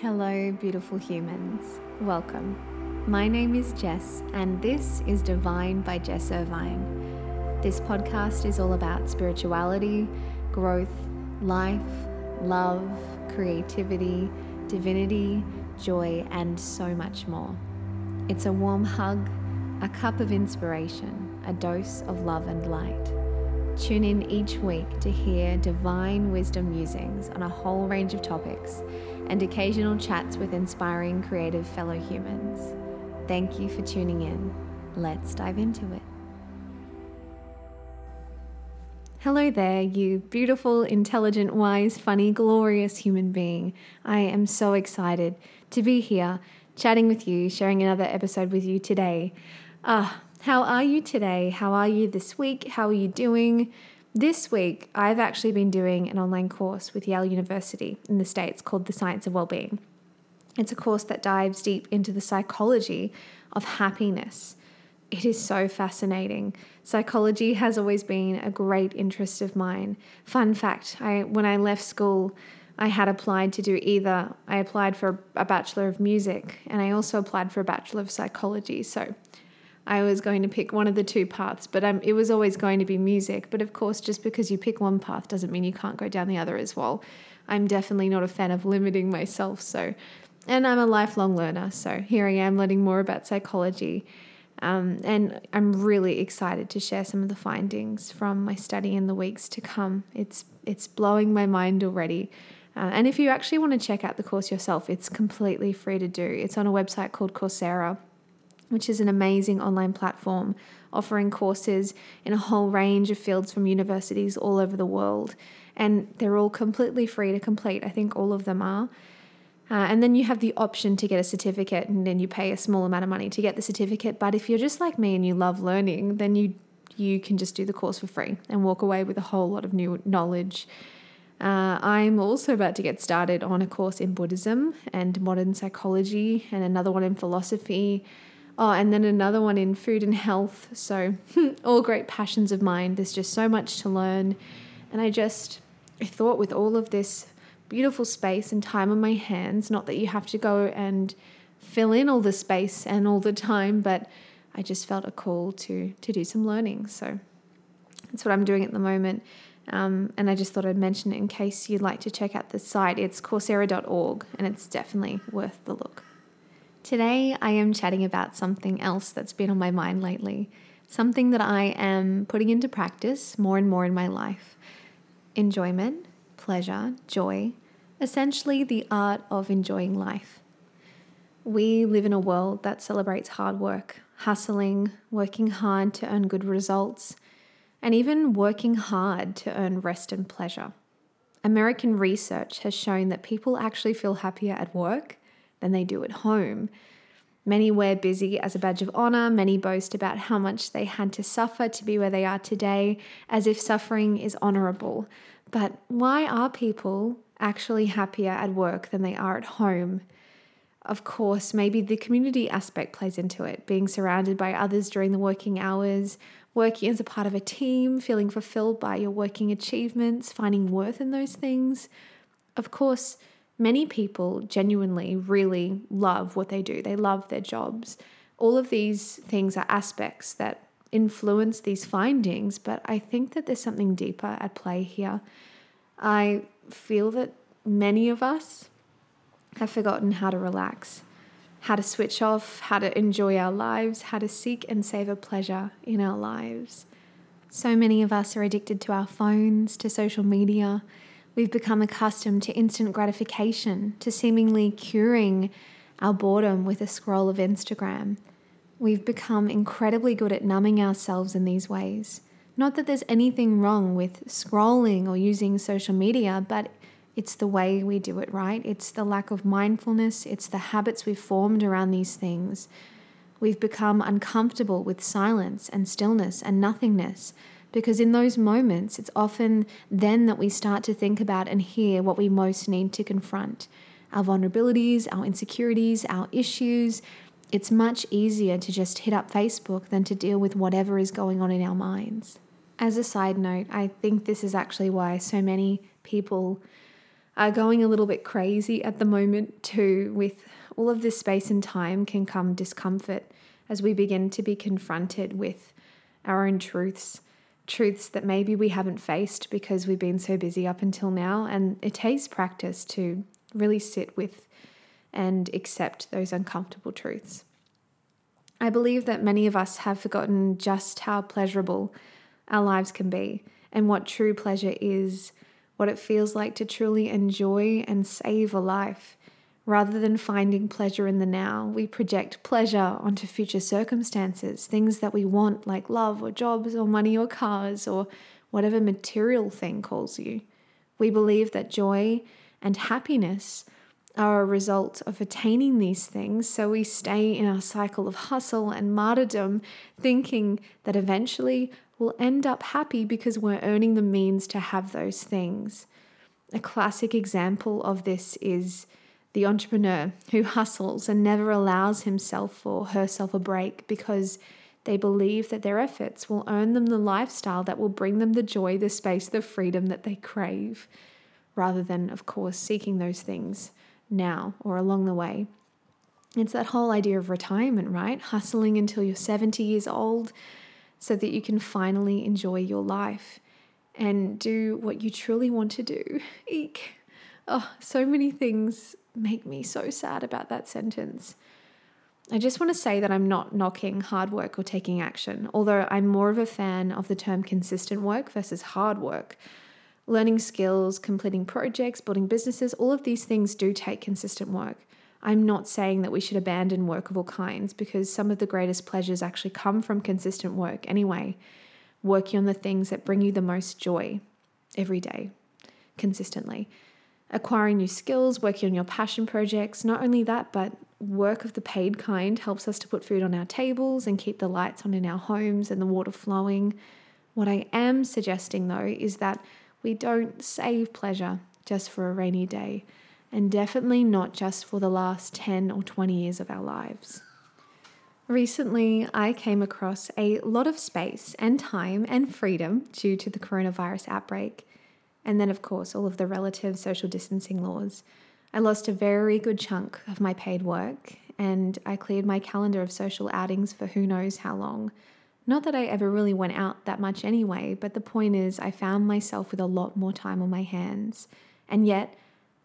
Hello, beautiful humans. Welcome. My name is Jess, and this is Divine by Jess Irvine. This podcast is all about spirituality, growth, life, love, creativity, divinity, joy, and so much more. It's a warm hug, a cup of inspiration, a dose of love and light. Tune in each week to hear divine wisdom musings on a whole range of topics and occasional chats with inspiring creative fellow humans. Thank you for tuning in. Let's dive into it. Hello there, you beautiful, intelligent, wise, funny, glorious human being. I am so excited to be here chatting with you, sharing another episode with you today. Ah, how are you today? How are you this week? How are you doing? This week, I've actually been doing an online course with Yale University in the States called The Science of Wellbeing. It's a course that dives deep into the psychology of happiness. It is so fascinating. Psychology has always been a great interest of mine. Fun fact, I when I left school, I had applied to do either I applied for a bachelor of music and I also applied for a bachelor of psychology. So I was going to pick one of the two paths, but um, it was always going to be music. But of course, just because you pick one path doesn't mean you can't go down the other as well. I'm definitely not a fan of limiting myself. So, and I'm a lifelong learner. So here I am learning more about psychology. Um, and I'm really excited to share some of the findings from my study in the weeks to come. It's it's blowing my mind already. Uh, and if you actually want to check out the course yourself, it's completely free to do. It's on a website called Coursera which is an amazing online platform offering courses in a whole range of fields from universities all over the world. And they're all completely free to complete. I think all of them are. Uh, and then you have the option to get a certificate, and then you pay a small amount of money to get the certificate. But if you're just like me and you love learning, then you you can just do the course for free and walk away with a whole lot of new knowledge. Uh, I'm also about to get started on a course in Buddhism and modern psychology, and another one in philosophy Oh, and then another one in food and health. So, all great passions of mine. There's just so much to learn. And I just, I thought with all of this beautiful space and time on my hands, not that you have to go and fill in all the space and all the time, but I just felt a call to to do some learning. So that's what I'm doing at the moment. Um, and I just thought I'd mention it in case you'd like to check out the site. It's coursera.org and it's definitely worth the look. Today, I am chatting about something else that's been on my mind lately, something that I am putting into practice more and more in my life enjoyment, pleasure, joy, essentially the art of enjoying life. We live in a world that celebrates hard work, hustling, working hard to earn good results, and even working hard to earn rest and pleasure. American research has shown that people actually feel happier at work than they do at home. Many wear busy as a badge of honor. Many boast about how much they had to suffer to be where they are today, as if suffering is honorable. But why are people actually happier at work than they are at home? Of course, maybe the community aspect plays into it, being surrounded by others during the working hours, working as a part of a team, feeling fulfilled by your working achievements, finding worth in those things. Of course, many people genuinely really love what they do, they love their jobs. All of these things are aspects that influence these findings, but I think that there's something deeper at play here. I feel that many of us have forgotten how to relax, how to switch off, how to enjoy our lives, how to seek and savor pleasure in our lives. So many of us are addicted to our phones, to social media, We've become accustomed to instant gratification, to seemingly curing our boredom with a scroll of Instagram. We've become incredibly good at numbing ourselves in these ways. Not that there's anything wrong with scrolling or using social media, but it's the way we do it, right? It's the lack of mindfulness, it's the habits we've formed around these things. We've become uncomfortable with silence and stillness and nothingness because in those moments, it's often then that we start to think about and hear what we most need to confront our vulnerabilities, our insecurities, our issues. It's much easier to just hit up Facebook than to deal with whatever is going on in our minds. As a side note, I think this is actually why so many people are going a little bit crazy at the moment, too. With all of this space and time, can come discomfort as we begin to be confronted with our own truths, truths that maybe we haven't faced because we've been so busy up until now. And it takes practice to really sit with and accept those uncomfortable truths. I believe that many of us have forgotten just how pleasurable our lives can be and what true pleasure is, what it feels like to truly enjoy and save a life. Rather than finding pleasure in the now, we project pleasure onto future circumstances, things that we want, like love or jobs or money or cars or whatever material thing calls you. We believe that joy and happiness are a result of attaining these things. So we stay in our cycle of hustle and martyrdom, thinking that eventually we'll end up happy because we're earning the means to have those things. A classic example of this is the entrepreneur who hustles and never allows himself or herself a break because they believe that their efforts will earn them the lifestyle that will bring them the joy, the space, the freedom that they crave, rather than, of course, seeking those things now or along the way. It's that whole idea of retirement, right? Hustling until you're 70 years old so that you can finally enjoy your life and do what you truly want to do. Eek. Oh, so many things make me so sad about that sentence. I just want to say that I'm not knocking hard work or taking action, although I'm more of a fan of the term consistent work versus hard work learning skills, completing projects, building businesses, all of these things do take consistent work. I'm not saying that we should abandon work of all kinds because some of the greatest pleasures actually come from consistent work anyway, working on the things that bring you the most joy every day, consistently. Acquiring new skills, working on your passion projects, not only that, but work of the paid kind helps us to put food on our tables and keep the lights on in our homes and the water flowing. What I am suggesting though is that we don't save pleasure just for a rainy day, and definitely not just for the last 10 or 20 years of our lives. Recently, I came across a lot of space and time and freedom due to the coronavirus outbreak, and then, of course, all of the relative social distancing laws. I lost a very good chunk of my paid work, and I cleared my calendar of social outings for who knows how long. Not that I ever really went out that much anyway, but the point is, I found myself with a lot more time on my hands. And yet,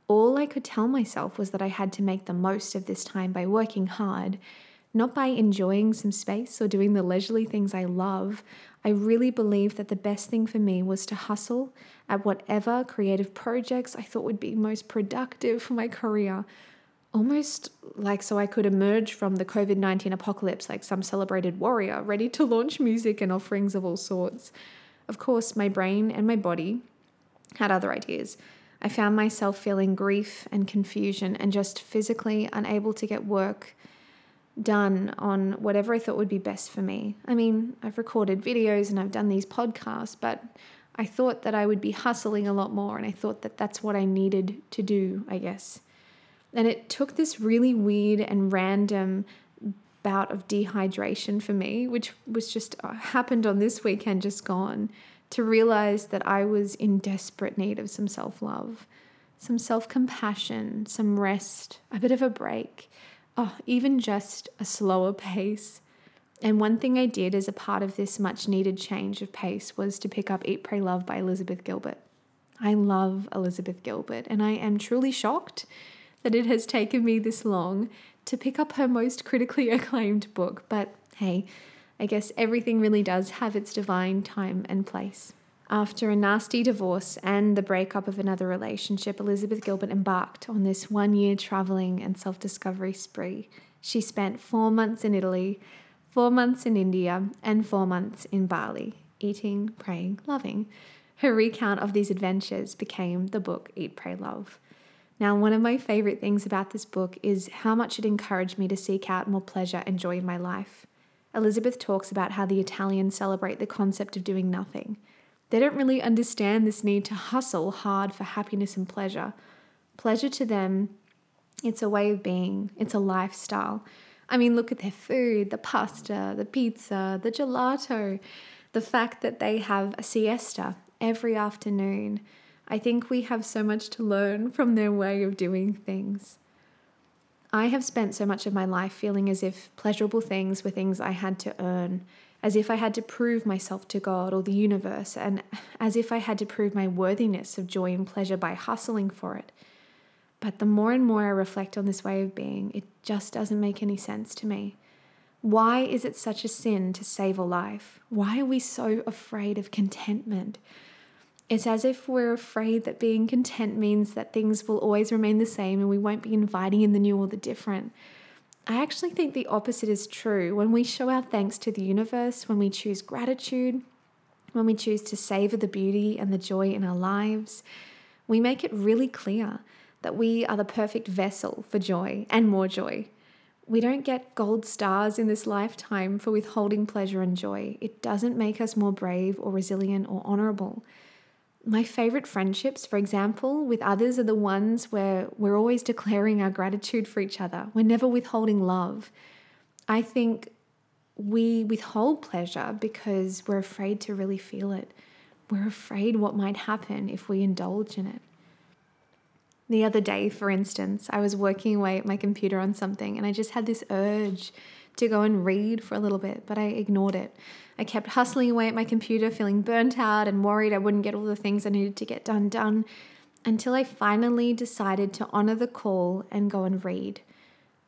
all I could tell myself was that I had to make the most of this time by working hard, not by enjoying some space or doing the leisurely things I love. I really believed that the best thing for me was to hustle at whatever creative projects I thought would be most productive for my career almost like so I could emerge from the COVID 19 apocalypse like some celebrated warrior, ready to launch music and offerings of all sorts. Of course, my brain and my body had other ideas. I found myself feeling grief and confusion and just physically unable to get work done on whatever I thought would be best for me. I mean, I've recorded videos and I've done these podcasts, but I thought that I would be hustling a lot more and I thought that that's what I needed to do, I guess. And it took this really weird and random bout of dehydration for me, which was just uh, happened on this weekend, just gone, to realize that I was in desperate need of some self love, some self compassion, some rest, a bit of a break, oh, even just a slower pace. And one thing I did as a part of this much needed change of pace was to pick up Eat, Pray, Love by Elizabeth Gilbert. I love Elizabeth Gilbert, and I am truly shocked that it has taken me this long to pick up her most critically acclaimed book, but hey, I guess everything really does have its divine time and place. After a nasty divorce and the breakup of another relationship, Elizabeth Gilbert embarked on this one year traveling and self discovery spree. She spent four months in Italy, four months in India, and four months in Bali, eating, praying, loving. Her recount of these adventures became the book Eat, Pray, Love. Now, one of my favorite things about this book is how much it encouraged me to seek out more pleasure and joy in my life. Elizabeth talks about how the Italians celebrate the concept of doing nothing. They don't really understand this need to hustle hard for happiness and pleasure. Pleasure to them, it's a way of being, it's a lifestyle. I mean, look at their food the pasta, the pizza, the gelato, the fact that they have a siesta every afternoon I think we have so much to learn from their way of doing things. I have spent so much of my life feeling as if pleasurable things were things I had to earn, as if I had to prove myself to God or the universe, and as if I had to prove my worthiness of joy and pleasure by hustling for it. But the more and more I reflect on this way of being, it just doesn't make any sense to me. Why is it such a sin to save a life? Why are we so afraid of contentment? It's as if we're afraid that being content means that things will always remain the same and we won't be inviting in the new or the different. I actually think the opposite is true. When we show our thanks to the universe, when we choose gratitude, when we choose to savor the beauty and the joy in our lives, we make it really clear that we are the perfect vessel for joy and more joy. We don't get gold stars in this lifetime for withholding pleasure and joy. It doesn't make us more brave or resilient or honorable. My favorite friendships, for example, with others are the ones where we're always declaring our gratitude for each other. We're never withholding love. I think we withhold pleasure because we're afraid to really feel it. We're afraid what might happen if we indulge in it. The other day, for instance, I was working away at my computer on something and I just had this urge to go and read for a little bit, but I ignored it. I kept hustling away at my computer, feeling burnt out and worried I wouldn't get all the things I needed to get done done until I finally decided to honor the call and go and read.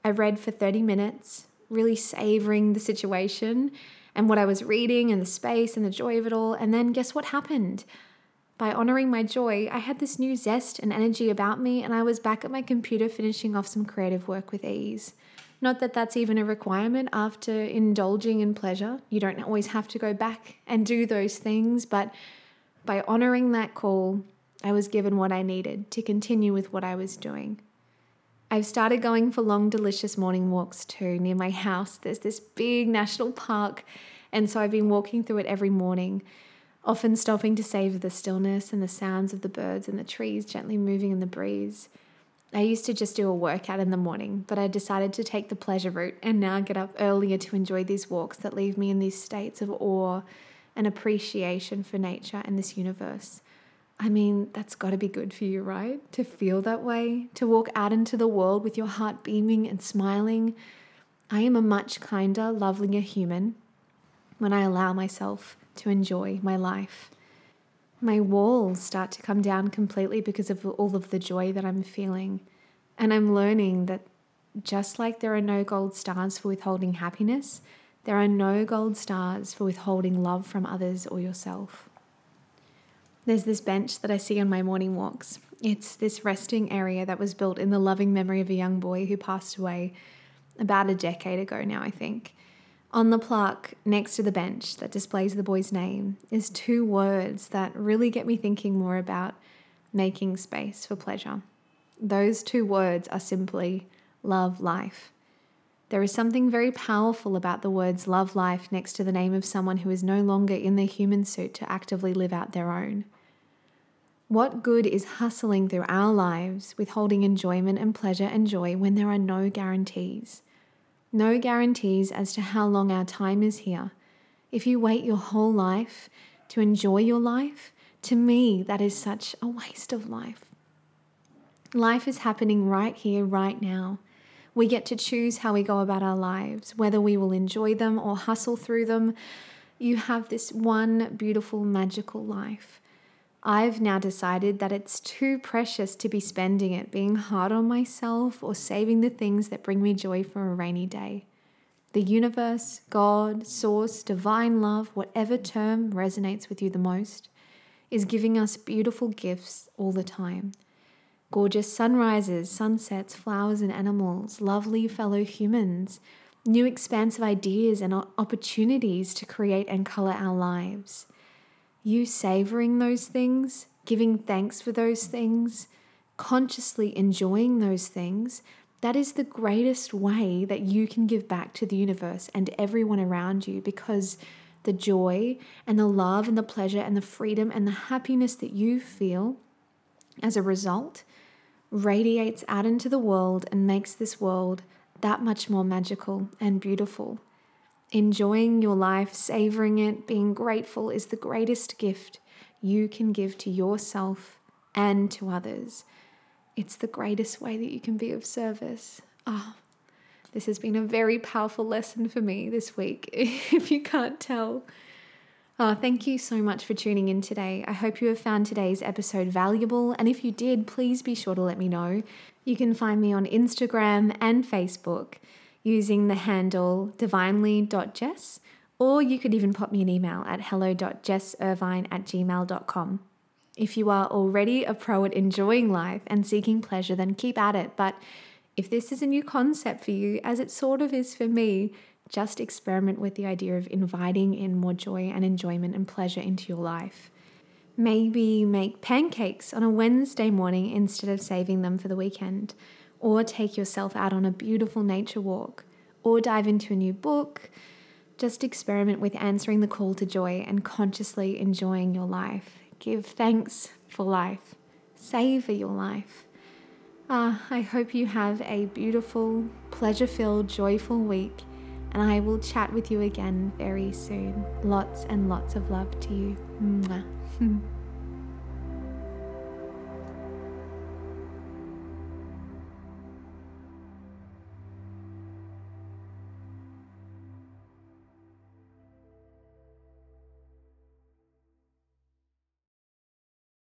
I read for 30 minutes, really savoring the situation and what I was reading and the space and the joy of it all. And then guess what happened? By honoring my joy, I had this new zest and energy about me, and I was back at my computer finishing off some creative work with ease. Not that that's even a requirement after indulging in pleasure. You don't always have to go back and do those things, but by honoring that call, I was given what I needed to continue with what I was doing. I've started going for long, delicious morning walks too. Near my house, there's this big national park, and so I've been walking through it every morning, often stopping to savor the stillness and the sounds of the birds and the trees gently moving in the breeze. I used to just do a workout in the morning, but I decided to take the pleasure route and now get up earlier to enjoy these walks that leave me in these states of awe and appreciation for nature and this universe. I mean, that's got to be good for you, right? To feel that way, to walk out into the world with your heart beaming and smiling. I am a much kinder, lovelier human when I allow myself to enjoy my life my walls start to come down completely because of all of the joy that I'm feeling. And I'm learning that just like there are no gold stars for withholding happiness, there are no gold stars for withholding love from others or yourself. There's this bench that I see on my morning walks. It's this resting area that was built in the loving memory of a young boy who passed away about a decade ago now, I think. On the plaque next to the bench that displays the boy's name is two words that really get me thinking more about making space for pleasure. Those two words are simply love life. There is something very powerful about the words love life next to the name of someone who is no longer in their human suit to actively live out their own. What good is hustling through our lives, withholding enjoyment and pleasure and joy when there are no guarantees? No guarantees as to how long our time is here. If you wait your whole life to enjoy your life, to me, that is such a waste of life. Life is happening right here, right now. We get to choose how we go about our lives, whether we will enjoy them or hustle through them. You have this one beautiful, magical life. I've now decided that it's too precious to be spending it being hard on myself or saving the things that bring me joy for a rainy day. The universe, God, source, divine love, whatever term resonates with you the most, is giving us beautiful gifts all the time. Gorgeous sunrises, sunsets, flowers, and animals, lovely fellow humans, new expansive ideas and opportunities to create and color our lives you savoring those things, giving thanks for those things, consciously enjoying those things, that is the greatest way that you can give back to the universe and everyone around you because the joy and the love and the pleasure and the freedom and the happiness that you feel as a result radiates out into the world and makes this world that much more magical and beautiful. Enjoying your life, savoring it, being grateful is the greatest gift you can give to yourself and to others. It's the greatest way that you can be of service. Ah, oh, this has been a very powerful lesson for me this week, if you can't tell. Oh, thank you so much for tuning in today. I hope you have found today's episode valuable, and if you did, please be sure to let me know. You can find me on Instagram and Facebook using the handle divinely.jess, or you could even pop me an email at hello.jesservine at gmail.com. If you are already a pro at enjoying life and seeking pleasure, then keep at it. But if this is a new concept for you, as it sort of is for me, just experiment with the idea of inviting in more joy and enjoyment and pleasure into your life. Maybe make pancakes on a Wednesday morning instead of saving them for the weekend, or take yourself out on a beautiful nature walk, or dive into a new book. Just experiment with answering the call to joy and consciously enjoying your life. Give thanks for life. Savor your life. Ah, I hope you have a beautiful, pleasure filled, joyful week, and I will chat with you again very soon. Lots and lots of love to you. Mwah.